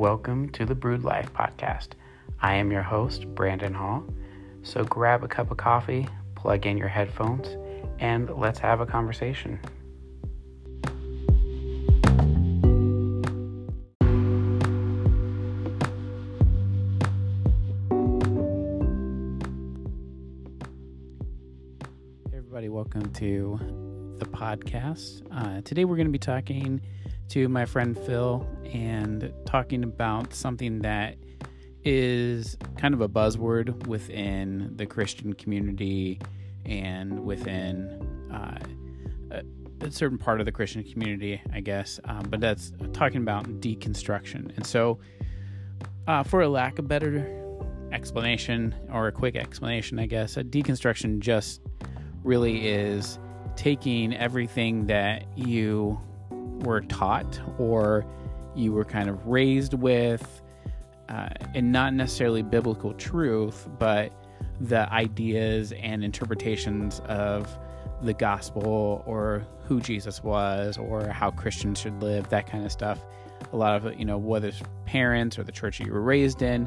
Welcome to the Brewed Life podcast. I am your host, Brandon Hall. So grab a cup of coffee, plug in your headphones, and let's have a conversation. Hey everybody, welcome to the podcast. Uh, today we're going to be talking to my friend Phil and talking about something that is kind of a buzzword within the Christian community and within uh, a, certain part of the Christian community, I guess. Um, but that's talking about deconstruction. And so, uh, for a lack of better explanation or a quick explanation, I guess, a deconstruction just really is taking everything that you were taught or you were kind of raised with, uh, and not necessarily biblical truth, but the ideas and interpretations of the gospel or who Jesus was or how Christians should live, that kind of stuff. A lot of, you know, whether it's parents or the church you were raised in,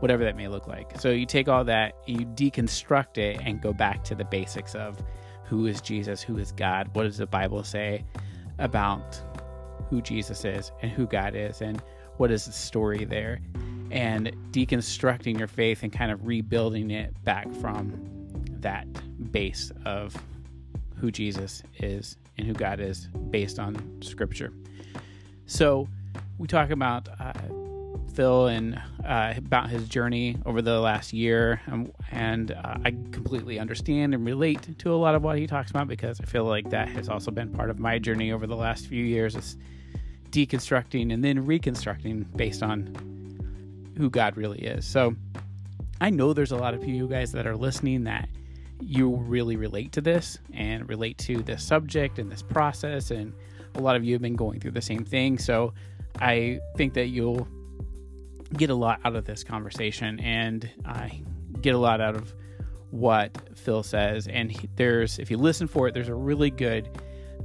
whatever that may look like. So you take all that, you deconstruct it, and go back to the basics of who is Jesus, who is God, what does the Bible say about who Jesus is and who God is, and what is the story there, and deconstructing your faith and kind of rebuilding it back from that base of who Jesus is and who God is based on Scripture. So we talk about. Uh, Phil and uh, about his journey over the last year, um, and uh, I completely understand and relate to a lot of what he talks about because I feel like that has also been part of my journey over the last few years. Is deconstructing and then reconstructing based on who God really is. So I know there's a lot of you guys that are listening that you really relate to this and relate to this subject and this process, and a lot of you have been going through the same thing. So I think that you'll get a lot out of this conversation and I get a lot out of what Phil says. And he, there's, if you listen for it, there's a really good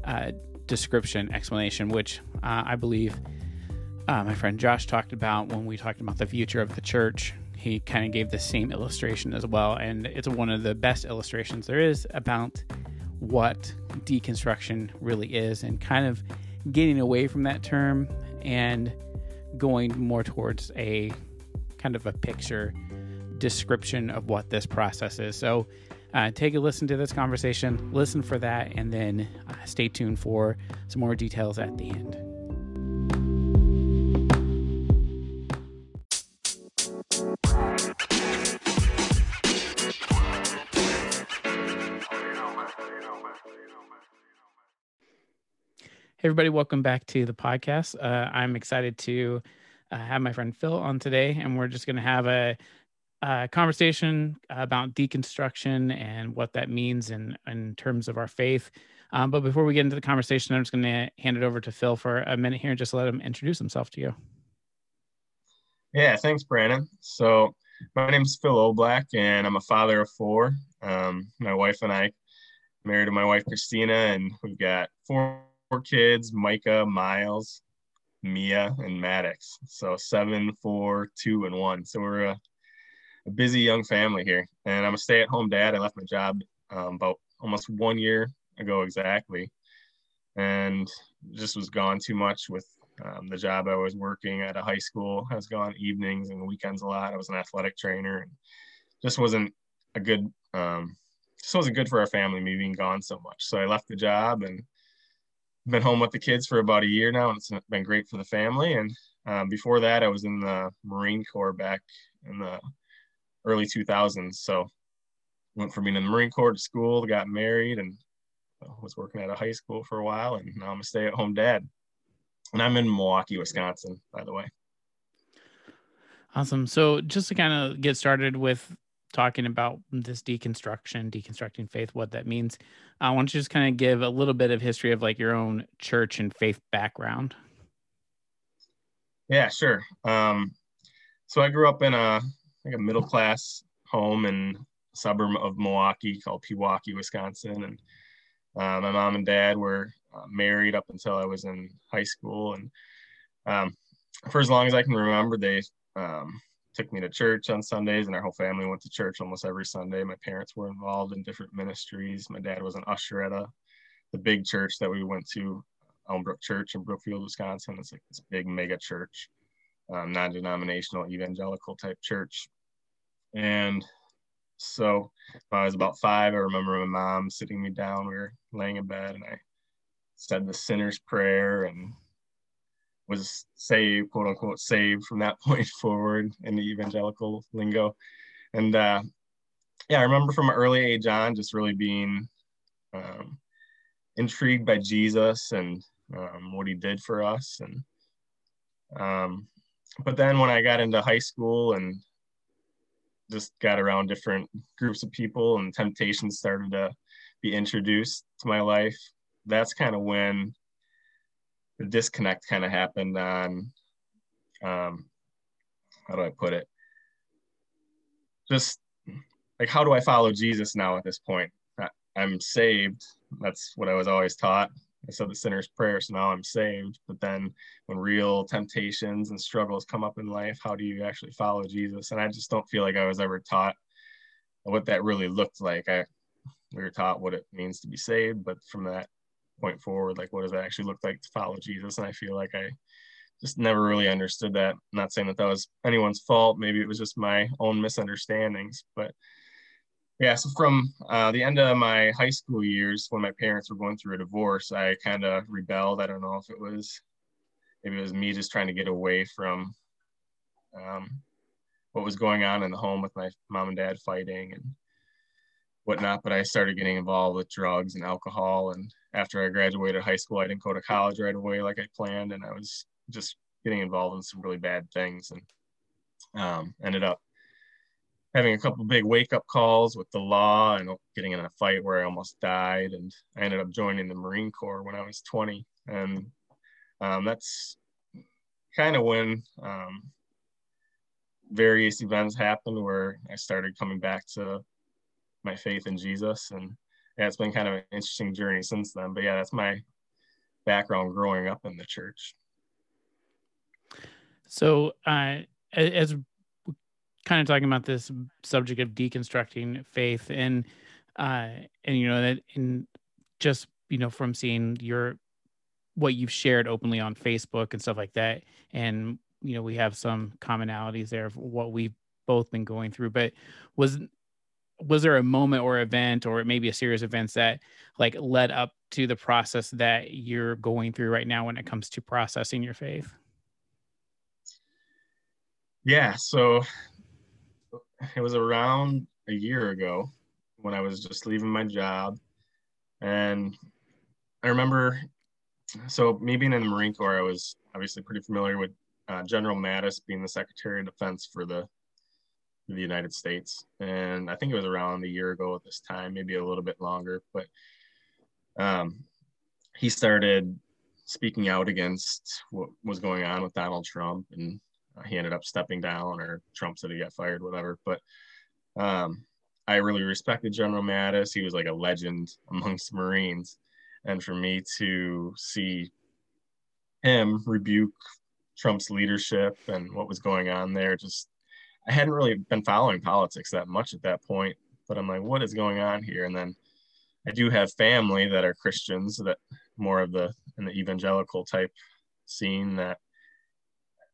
uh, description explanation, which uh, I believe uh, my friend Josh talked about when we talked about the future of the church. He kind of gave the same illustration as well. And it's one of the best illustrations there is about what deconstruction really is and kind of getting away from that term and going more towards a kind of a picture description of what this process is. So uh, take a listen to this conversation, listen for that, and then uh, stay tuned for some more details at the end. Hey, everybody, welcome back to the podcast. Uh, I'm excited to uh, have my friend Phil on today, and we're just going to have a, a, conversation about deconstruction and what that means in, in terms of our faith. Um, but before we get into the conversation, I'm just going to hand it over to Phil for a minute here and just let him introduce himself to you. Yeah, thanks, Brandon. So, my name is Phil Oblack, and I'm a father of four. Um, my wife and I married to my wife Christina, and we've got four four kids Micah, Miles, Mia, and Maddox. So seven, four, two, and one. So we're a, a busy young family here. And I'm a stay at home dad. I left my job um, about almost one year ago exactly. And just was gone too much with um, the job I was working at a high school. I was gone evenings and weekends a lot. I was an athletic trainer and just wasn't a good, um, just wasn't good for our family, me being gone so much. So I left the job and been home with the kids for about a year now, and it's been great for the family. And um, before that, I was in the Marine Corps back in the early 2000s. So went from being in the Marine Corps to school, got married, and was working at a high school for a while. And now I'm a stay-at-home dad. And I'm in Milwaukee, Wisconsin, by the way. Awesome. So just to kind of get started with talking about this deconstruction, deconstructing faith, what that means. I want you to just kind of give a little bit of history of like your own church and faith background. Yeah, sure. Um, so I grew up in a like a middle class home in a suburb of Milwaukee called Pewaukee, Wisconsin, and uh, my mom and dad were uh, married up until I was in high school, and um, for as long as I can remember, they um, took me to church on Sundays, and our whole family went to church almost every Sunday. My parents were involved in different ministries. My dad was an usher at a the big church that we went to, Elmbrook Church in Brookfield, Wisconsin. It's like this big mega church, um, non-denominational evangelical type church. And so when I was about five, I remember my mom sitting me down. We were laying in bed, and I said the sinner's prayer and was saved, quote unquote, saved from that point forward in the evangelical lingo. And uh, yeah, I remember from an early age on just really being um, intrigued by Jesus and um, what he did for us. And um, but then when I got into high school and just got around different groups of people and temptations started to be introduced to my life, that's kind of when the disconnect kind of happened on um, how do I put it? Just like how do I follow Jesus now at this point? I'm saved. That's what I was always taught. I said the sinner's prayer, so now I'm saved. But then when real temptations and struggles come up in life, how do you actually follow Jesus? And I just don't feel like I was ever taught what that really looked like. I we were taught what it means to be saved, but from that point forward like what does it actually look like to follow jesus? And i feel like i just never really understood that. I'm not saying that that was anyone's fault. Maybe it was just my own misunderstandings. But yeah so from uh, the end of my high school years when my parents were going through a divorce i kind of rebelled. I don't know if it was maybe it was me just trying to get away from um, what was going on in the home with my mom and dad fighting and whatnot but i started getting involved with drugs and alcohol and after I graduated high school, I didn't go to college right away like I planned, and I was just getting involved in some really bad things, and um, ended up having a couple big wake up calls with the law and getting in a fight where I almost died, and I ended up joining the Marine Corps when I was 20, and um, that's kind of when um, various events happened where I started coming back to my faith in Jesus and yeah, it's been kind of an interesting journey since then. But yeah, that's my background growing up in the church. So, uh, as kind of talking about this subject of deconstructing faith, and uh, and you know that in just you know from seeing your what you've shared openly on Facebook and stuff like that, and you know we have some commonalities there of what we've both been going through. But was was there a moment or event or maybe a series of events that like led up to the process that you're going through right now when it comes to processing your faith? Yeah so it was around a year ago when i was just leaving my job. And i remember so me being in the marine corps i was obviously pretty familiar with uh, general mattis being the secretary of defense for the the United States. And I think it was around a year ago at this time, maybe a little bit longer. But um, he started speaking out against what was going on with Donald Trump, and uh, he ended up stepping down, or Trump said he got fired, whatever. But um, I really respected General Mattis. He was like a legend amongst Marines. And for me to see him rebuke Trump's leadership and what was going on there just I hadn't really been following politics that much at that point, but I'm like, what is going on here? And then I do have family that are Christians that more of the in the evangelical type scene that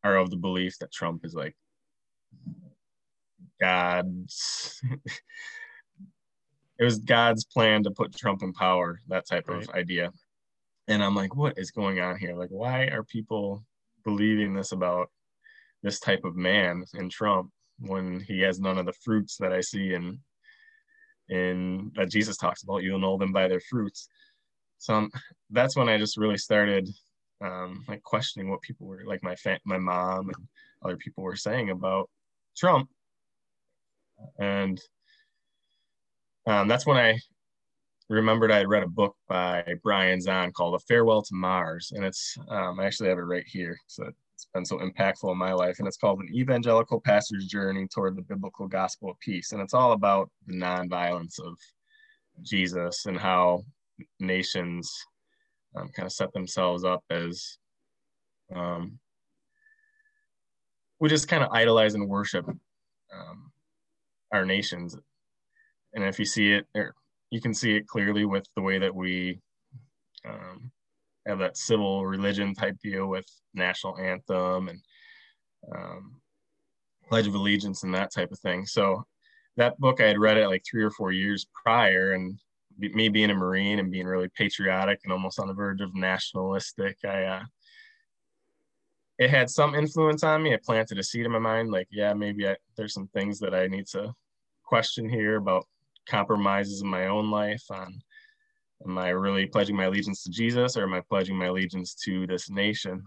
are of the belief that Trump is like God's it was God's plan to put Trump in power, that type right. of idea. And I'm like, what is going on here? Like, why are people believing this about this type of man in Trump when he has none of the fruits that I see and in that Jesus talks about. You'll know them by their fruits. So um, that's when I just really started um, like questioning what people were like my fa- my mom and other people were saying about Trump, and um, that's when I remembered I had read a book by Brian Zahnd called A Farewell to Mars, and it's um, I actually have it right here. So it's been so impactful in my life. And it's called An Evangelical Pastor's Journey Toward the Biblical Gospel of Peace. And it's all about the nonviolence of Jesus and how nations um, kind of set themselves up as um, we just kind of idolize and worship um, our nations. And if you see it, or you can see it clearly with the way that we um, have that civil religion type deal with national anthem and um, Pledge of Allegiance and that type of thing. So that book I had read it like three or four years prior, and me being a Marine and being really patriotic and almost on the verge of nationalistic, I uh, it had some influence on me. It planted a seed in my mind, like yeah, maybe I, there's some things that I need to question here about compromises in my own life on am I really pledging my allegiance to Jesus or am I pledging my allegiance to this nation?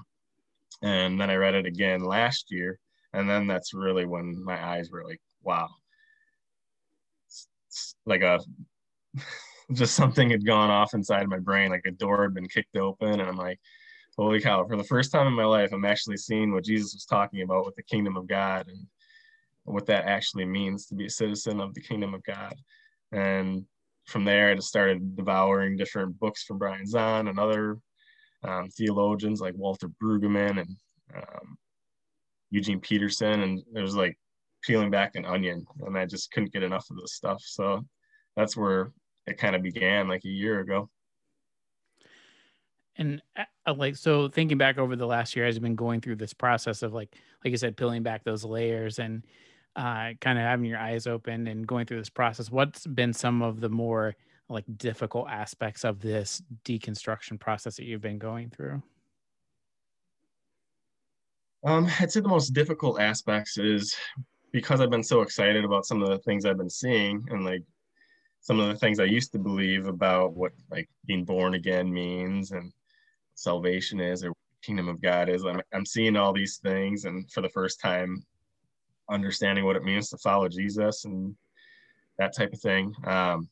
And then I read it again last year. And then that's really when my eyes were like, wow. It's, it's like a just something had gone off inside my brain, like a door had been kicked open. And I'm like, holy cow, for the first time in my life, I'm actually seeing what Jesus was talking about with the kingdom of God and what that actually means to be a citizen of the kingdom of God. And from there, I just started devouring different books from Brian Zahnd and other um, theologians like Walter Brueggemann and um, Eugene Peterson. And it was like peeling back an onion, and I just couldn't get enough of this stuff. So that's where it kind of began like a year ago. And uh, like, so thinking back over the last year, as you've been going through this process of like, like you said, peeling back those layers and uh, kind of having your eyes open and going through this process, what's been some of the more like difficult aspects of this deconstruction process that you've been going through? Um, I'd say the most difficult aspects is because I've been so excited about some of the things I've been seeing and like some of the things I used to believe about what like being born again means and salvation is or kingdom of God is. I'm, I'm seeing all these things and for the first time understanding what it means to follow Jesus and that type of thing. Um,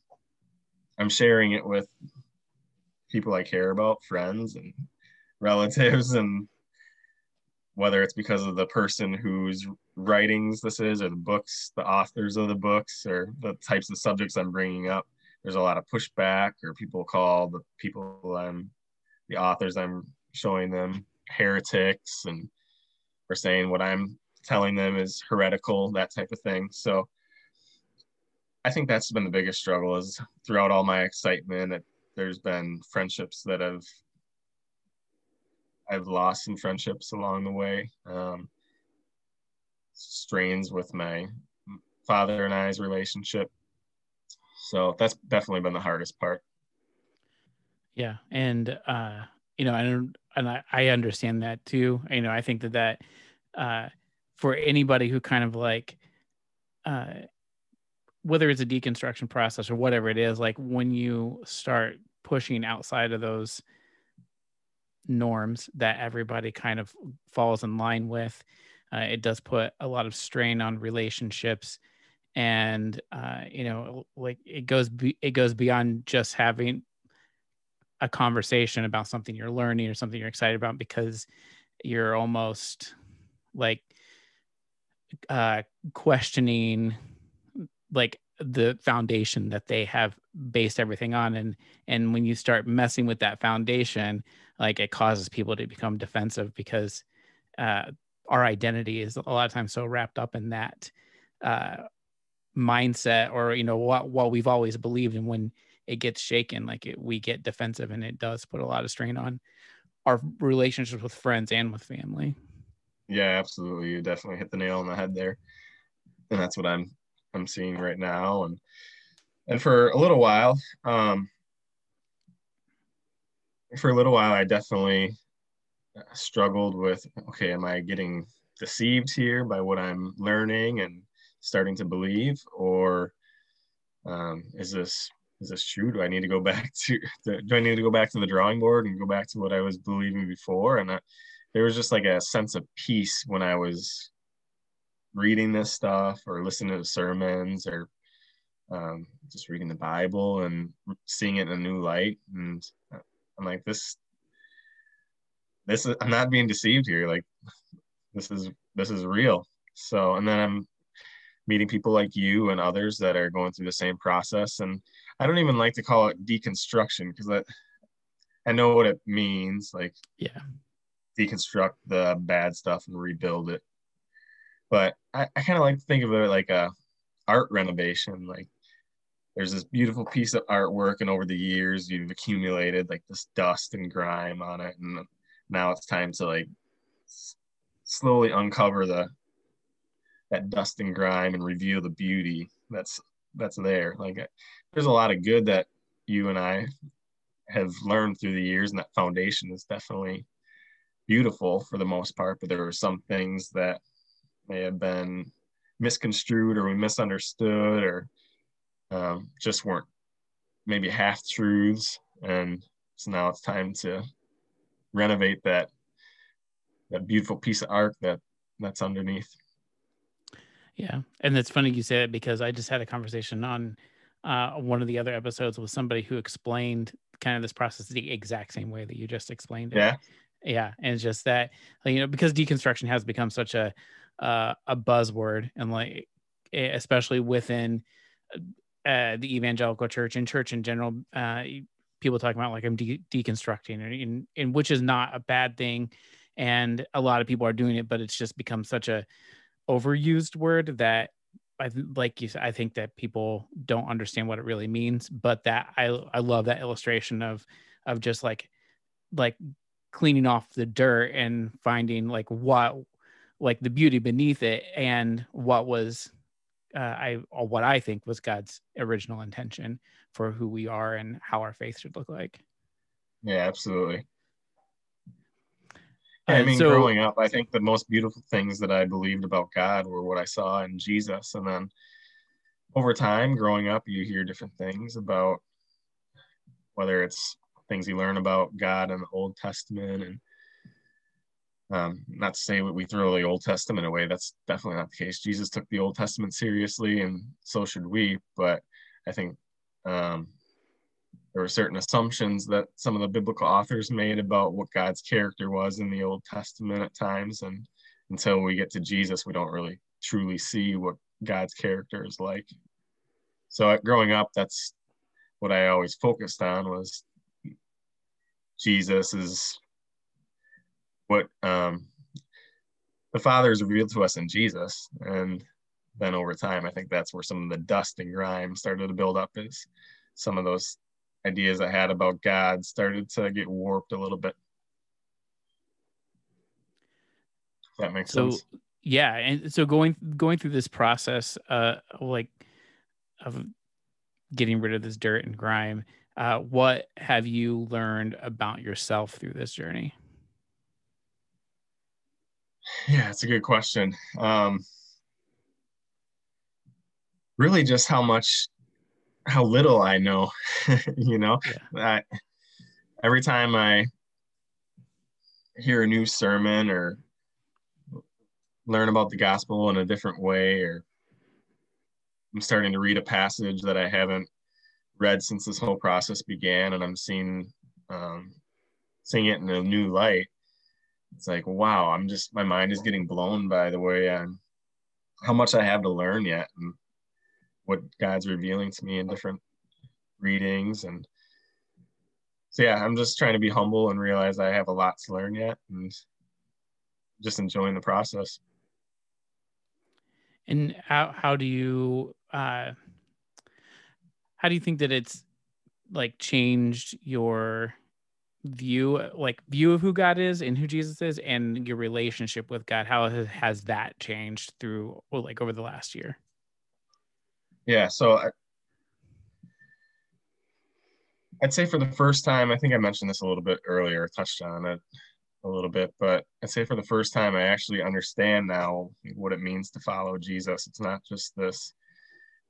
I'm sharing it with people I care about, friends and relatives, and whether it's because of the person whose writings this is, or the books, the authors of the books, or the types of subjects I'm bringing up, there's a lot of pushback, or people call the people I'm, the authors I'm showing them heretics, and are saying what I'm telling them is heretical, that type of thing. So I think that's been the biggest struggle is throughout all my excitement, it, there's been friendships that have I've lost some friendships along the way. Um, strains with my father and I's relationship. So that's definitely been the hardest part. Yeah, and uh, you know, and and I, I understand that too. You know, I think that that uh, for anybody who kind of like uh whether it's a deconstruction process or whatever it is like when you start pushing outside of those norms that everybody kind of falls in line with uh, it does put a lot of strain on relationships. And uh, you know like it goes be- it goes beyond just having a conversation about something you're learning or something you're excited about because you're almost like uh, questioning like the foundation that they have based everything on. And and when you start messing with that foundation like it causes people to become defensive because uh, our identity is a lot of times so wrapped up in that uh, mindset or you know what what we've always believed. And when it gets shaken like it, we get defensive and it does put a lot of strain on our relationships with friends and with family yeah, absolutely. You definitely hit the nail on the head there. And that's what I'm I'm seeing right now. And and for a little while, um for a little while I definitely struggled with okay, am I getting deceived here by what I'm learning and starting to believe or um, is this is this true? Do I need to go back to do I need to go back to the drawing board and go back to what I was believing before? And I, there was just like a sense of peace when I was reading this stuff or listening to sermons or um, just reading the Bible and seeing it in a new light. And I'm like, this, this is, I'm not being deceived here. Like, this is, this is real. So, and then I'm meeting people like you and others that are going through the same process. And I don't even like to call it deconstruction because I, I know what it means. Like, yeah, deconstruct the bad stuff and rebuild it. but I, I kind of like to think of it like a art renovation. Like there's this beautiful piece of artwork, and over the years you've accumulated like this dust and grime on it, and now it's time to like slowly uncover the that dust and grime and reveal the beauty that's that's there. Like there's a lot of good that you and I have learned through the years, and that foundation is definitely beautiful for the most part. But there were some things that may have been misconstrued or we misunderstood or um, just weren't maybe half truths. And so now it's time to renovate that that beautiful piece of art that that's underneath. Yeah, and it's funny you say that because I just had a conversation on uh, one of the other episodes with somebody who explained kind of this process the exact same way that you just explained it. Yeah, yeah, and it's just that you know because deconstruction has become such a uh, a buzzword and like especially within uh, the evangelical church and church in general uh, people talking about like i'm de- deconstructing and, and which is not a bad thing and a lot of people are doing it but it's just become such a overused word that I like you said, I think that people don't understand what it really means, but that I I love that illustration of of just like like cleaning off the dirt and finding like what like the beauty beneath it and what was uh, I what I think was God's original intention for who we are and how our faith should look like. Yeah, absolutely. I mean, so, growing up, I think the most beautiful things that I believed about God were what I saw in Jesus. And then over time, growing up, you hear different things about whether it's things you learn about God in the Old Testament and um, not to say we throw the Old Testament away. That's definitely not the case. Jesus took the Old Testament seriously, and so should we. But I think um, there were certain assumptions that some of the biblical authors made about what God's character was in the Old Testament at times, and until we get to Jesus, we don't really truly see what God's character is like. So, growing up, that's what I always focused on was Jesus is what um, the Father is revealed to us in Jesus. And then over time, I think that's where some of the dust and grime started to build up is some of those ideas I had about God started to get warped a little bit. If that makes so, sense. Yeah. And so going going through this process, uh like of getting rid of this dirt and grime, uh, what have you learned about yourself through this journey? Yeah, it's a good question. Um, really, just how much, how little I know. you know, yeah. I, every time I hear a new sermon or learn about the gospel in a different way, or I'm starting to read a passage that I haven't read since this whole process began, and I'm seeing um, seeing it in a new light it's like wow i'm just my mind is getting blown by the way i'm how much i have to learn yet and what god's revealing to me in different readings and so yeah i'm just trying to be humble and realize i have a lot to learn yet and just enjoying the process. And how how do you uh how do you think that it's like changed your view like view of who god is and who jesus is and your relationship with god? How has that changed through well, like over the last year? Yeah so I, i'd say for the first time i think i mentioned this a little bit earlier touched on it a little bit but i'd say for the first time i actually understand now what it means to follow jesus. It's not just this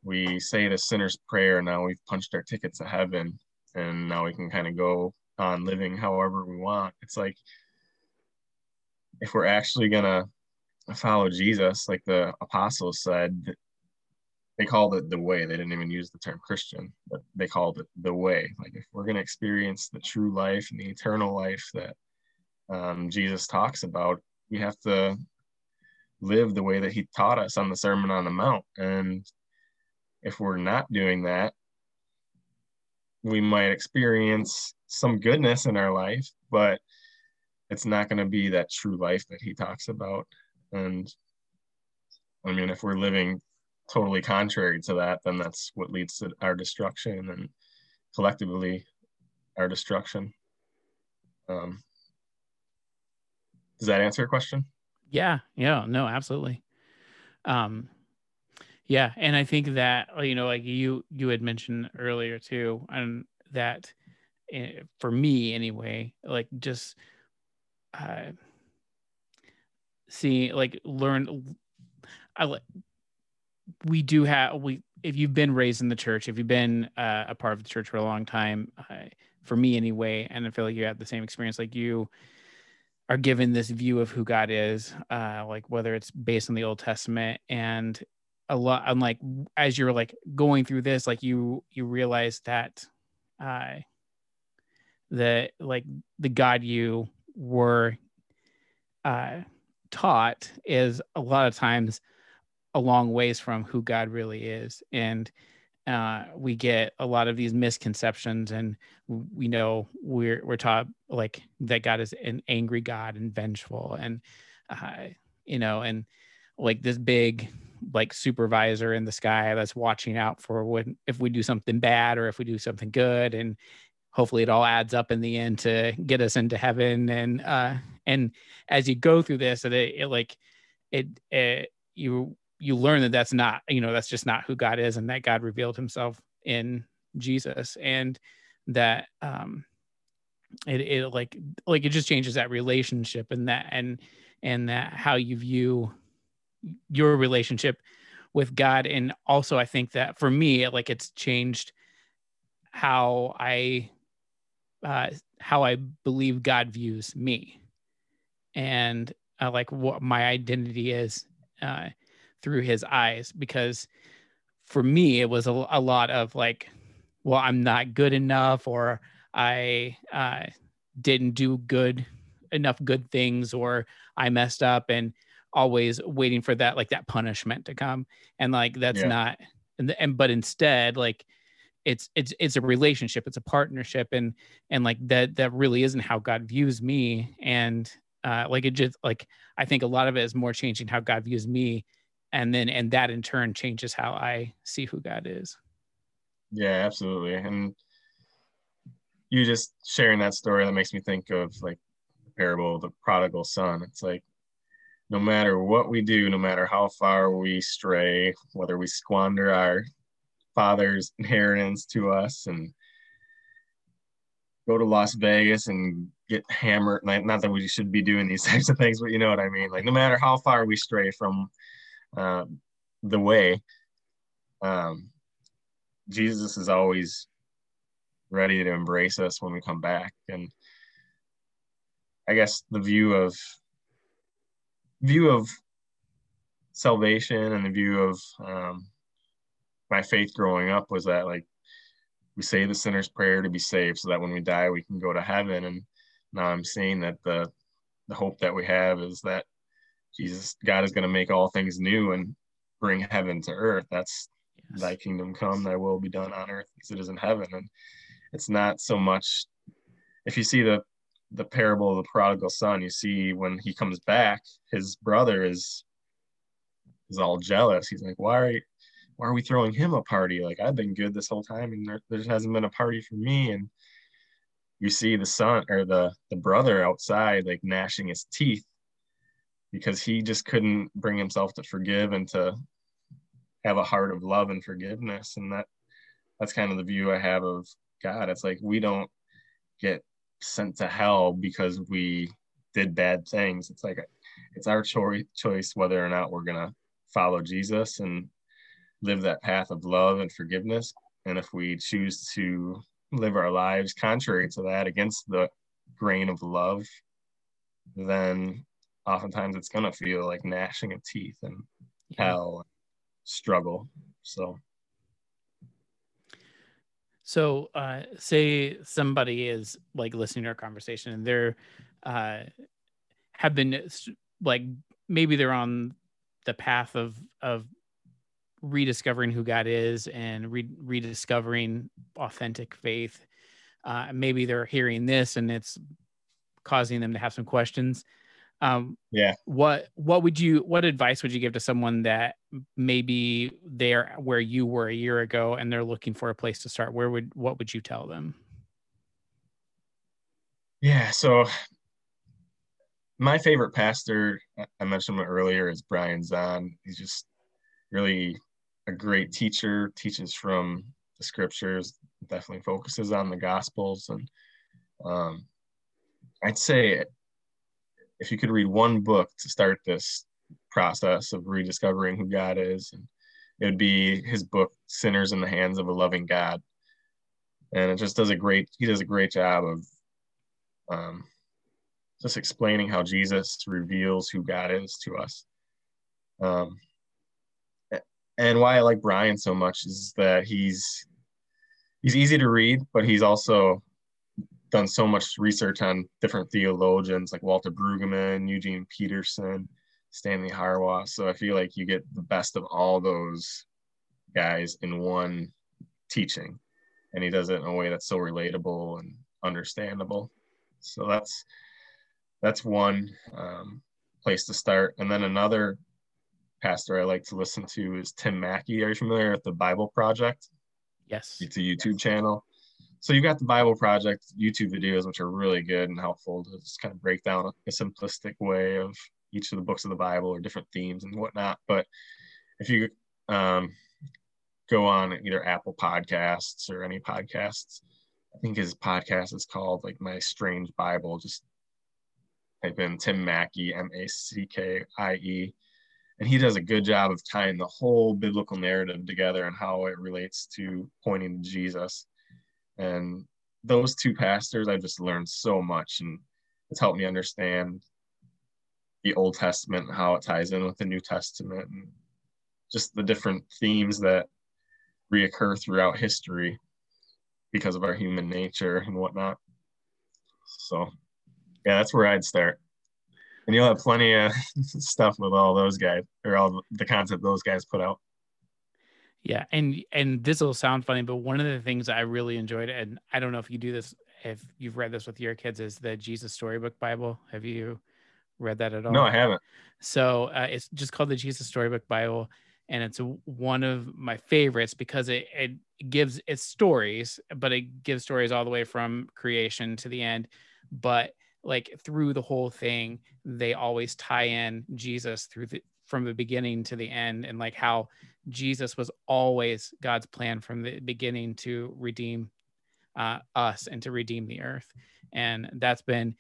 we say the sinner's prayer now we've punched our ticket to heaven and now we can kind of go on living however we want. It's like if we're actually gonna follow Jesus, like the apostles said, they called it the way. They didn't even use the term Christian, but they called it the way. Like if we're gonna experience the true life and the eternal life that um, Jesus talks about, we have to live the way that he taught us on the Sermon on the Mount. And if we're not doing that, we might experience some goodness in our life, but it's not going to be that true life that he talks about. And I mean, if we're living totally contrary to that, then that's what leads to our destruction and collectively our destruction. Um, does that answer your question? Yeah, yeah, no, absolutely. Um, yeah, and I think that you know, like you you had mentioned earlier too, and that eh, for me anyway, like just uh, see, like learn. I we do have we if you've been raised in the church, if you've been uh, a part of the church for a long time, uh, for me anyway, and I feel like you had the same experience like you are given this view of who God is, uh, like whether it's based on the Old Testament and a lot. I'm like as you're like going through this, like you you realize that, uh, that like the God you were uh, taught is a lot of times a long ways from who God really is, and uh, we get a lot of these misconceptions and we know we're we're taught like that god is an angry god and vengeful and uh, you know and like this big like supervisor in the sky that's watching out for when if we do something bad or if we do something good and hopefully it all adds up in the end to get us into heaven. And uh and as you go through this it, it like it, it you you learn that that's not you know that's just not who god is and that god revealed himself in jesus and that um it, it like like it just changes that relationship and that and and that how you view your relationship with god. And also i think that for me like it's changed how i uh how i believe god views me and uh, like what my identity is uh through his eyes. Because for me it was a, a lot of like well i'm not good enough or i uh, didn't do good enough good things or i messed up. And always waiting for that like that punishment to come and like that's yeah. not and, and but instead like it's it's it's a relationship it's a partnership and and like that that really isn't how god views me and uh like it just like i think a lot of it is more changing how god views me and then and that in turn changes how i see who god is yeah absolutely and you just sharing that story that makes me think of like the parable of the prodigal son it's like no matter what we do no matter how far we stray whether we squander our father's inheritance to us and go to las vegas and get hammered not that we should be doing these types of things but you know what i mean like no matter how far we stray from uh, the way. Um, Jesus is always ready to embrace us when we come back, and I guess the view of view of salvation and the view of um, my faith growing up was that like we say the sinner's prayer to be saved so that when we die we can go to heaven and now i'm seeing that the the hope that we have is that Jesus, God is going to make all things new and bring heaven to earth. That's yes. thy kingdom come, thy will be done on earth as it is in heaven. And it's not so much if you see the the parable of the prodigal son, you see when he comes back, his brother is is all jealous. He's like, Why are you, why are we throwing him a party? Like I've been good this whole time and there, there hasn't been a party for me. And you see the son or the the brother outside like gnashing his teeth because he just couldn't bring himself to forgive and to have a heart of love and forgiveness and that that's kind of the view i have of god it's like we don't get sent to hell because we did bad things. It's like it's our choice choice whether or not we're going to follow jesus and live that path of love and forgiveness. And if we choose to live our lives contrary to that against the grain of love then oftentimes it's gonna feel like gnashing of teeth and yeah. hell struggle. So so uh say somebody is like listening to our conversation and they're uh have been like maybe they're on the path of of rediscovering who God is and re- rediscovering authentic faith. Uh, maybe they're hearing this and it's causing them to have some questions Um, yeah. What what would you what advice would you give to someone that maybe they're where you were a year ago and they're looking for a place to start? Where would what would you tell them? Yeah. So my favorite pastor, I mentioned him earlier, is Brian Zahnd. He's just really a great teacher, teaches from the scriptures, definitely focuses on the gospels. And um, I'd say if you could read one book to start this process of rediscovering who God is, it would be his book, Sinners in the Hands of a Loving God. And it just does a great, he does a great job of um, just explaining how Jesus reveals who God is to us. Um, and why I like Brian so much is that he's he's easy to read, but he's also done so much research on different theologians like Walter Brueggemann, Eugene Peterson, Stanley Hauerwas. So I feel like you get the best of all those guys in one teaching, and he does it in a way that's so relatable and understandable. So that's that's one um, place to start. And then another pastor I like to listen to is Tim Mackie. Are you familiar with the Bible Project? Yes. It's a YouTube channel. So you've got the Bible Project YouTube videos, which are really good and helpful to just kind of break down a simplistic way of each of the books of the Bible or different themes and whatnot. But if you um, go on either Apple Podcasts or any podcasts, I think his podcast is called like My Strange Bible. Just type in Tim Mackie, M A C K I E and he does a good job of tying the whole biblical narrative together and how it relates to pointing to Jesus. And those two pastors, I just learned so much, and it's helped me understand the Old Testament and how it ties in with the New Testament, and just the different themes that reoccur throughout history because of our human nature and whatnot. So, yeah, that's where I'd start and you'll have plenty of stuff with all those guys or all the content those guys put out. Yeah, and and this will sound funny, but one of the things I really enjoyed, and I don't know if you do this, if you've read this with your kids, is the Jesus Storybook Bible. Have you read that at all? No, I haven't. So uh, it's just called the Jesus Storybook Bible, and it's one of my favorites because it it gives its stories, but it gives stories all the way from creation to the end, but like through the whole thing they always tie in jesus through the from the beginning to the end and like how jesus was always god's plan from the beginning to redeem uh, us and to redeem the earth and that's been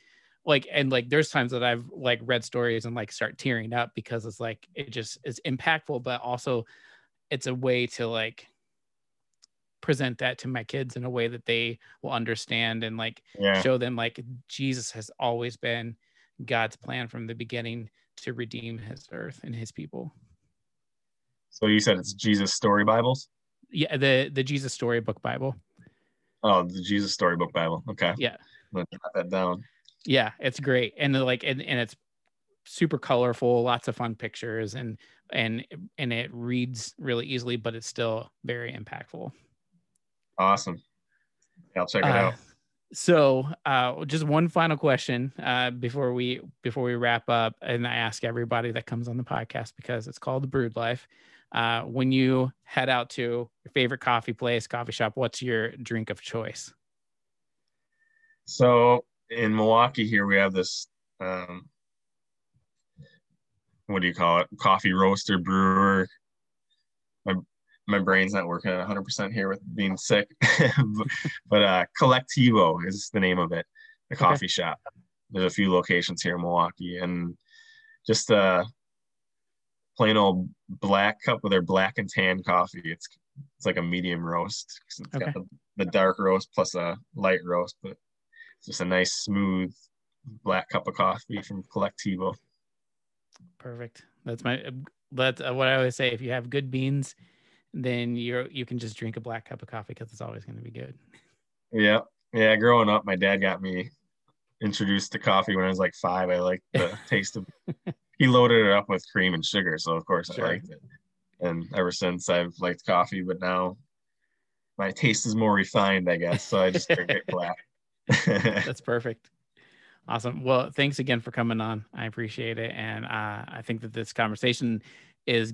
like and like there's times that i've like read stories and like start tearing up because it's like it just is impactful but also it's a way to like present that to my kids in a way that they will understand and like yeah. show them like Jesus has always been God's plan from the beginning to redeem his earth and his people. So you said it's Jesus story Bibles? Yeah, the the Jesus storybook Bible. Oh, the Jesus storybook Bible. Okay. Yeah. Jot that down. Yeah, it's great. And like and, and it's super colorful, lots of fun pictures and and and it reads really easily, but it's still very impactful. Awesome. Yeah, I'll check it uh, out. So, uh, just one final question uh, before we before we wrap up, and I ask everybody that comes on the podcast because it's called the Brewed Life. Uh, when you head out to your favorite coffee place, coffee shop, what's your drink of choice? So in Milwaukee here, we have this. Um, what do you call it? Coffee roaster brewer. My my brain's not working 100% here with being sick, but uh, Colectivo is the name of it, the coffee okay. shop. There's a few locations here in Milwaukee, and just uh, plain old black cup with their black and tan coffee. It's it's like a medium roast. It's okay. got the, the dark roast plus a light roast, but it's just a nice smooth black cup of coffee from Colectivo. Perfect. That's my that's uh, what I always say. If you have good beans then you're you can just drink a black cup of coffee because it's always going to be good. Yeah, yeah. Growing up, my dad got me introduced to coffee when I was like five. I liked the taste of. He loaded it up with cream and sugar, so of course sure. I liked it. And ever since I've liked coffee, but now my taste is more refined, I guess. So I just drink it black. That's perfect. Awesome. Well, thanks again for coming on. I appreciate it, and uh, I think that this conversation is.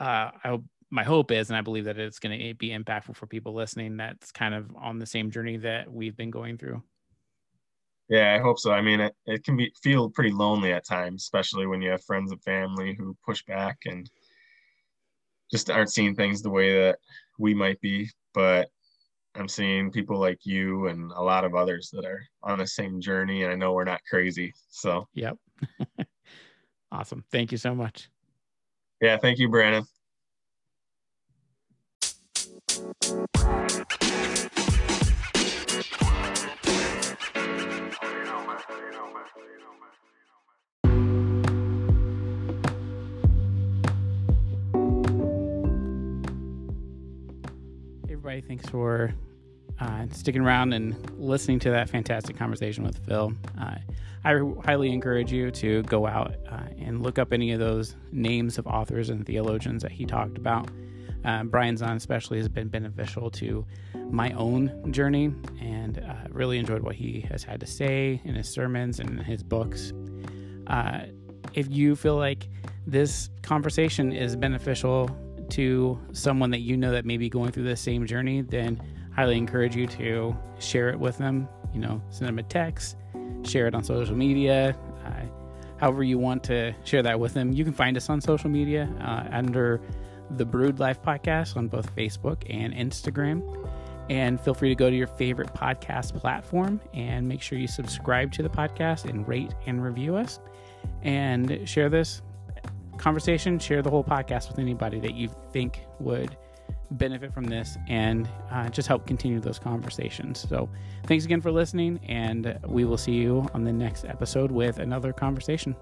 Uh, I hope my hope is, and I believe that it's going to be impactful for people listening. That's kind of on the same journey that we've been going through. Yeah, I hope so. I mean, it, it can be feel pretty lonely at times, especially when you have friends and family who push back and just aren't seeing things the way that we might be. But I'm seeing people like you and a lot of others that are on the same journey, and I know we're not crazy. So, yep. awesome. Thank you so much. Yeah, thank you, Brandon. Everybody. Thanks for uh, sticking around and listening to that fantastic conversation with Phil. Uh, I highly encourage you to go out uh, and look up any of those names of authors and theologians that he talked about. Uh, Brian Zahnd, especially, has been beneficial to my own journey and uh, really enjoyed what he has had to say in his sermons and his books. Uh, if you feel like this conversation is beneficial to someone that you know that may be going through the same journey, then highly encourage you to share it with them. You know, send them a text, share it on social media, uh, however you want to share that with them. You can find us on social media uh, under the Brewed Life Podcast on both Facebook and Instagram. And feel free to go to your favorite podcast platform and make sure you subscribe to the podcast and rate and review us. And share this conversation, share the whole podcast with anybody that you think would benefit from this and uh, just help continue those conversations. So, thanks again for listening, and we will see you on the next episode with another conversation.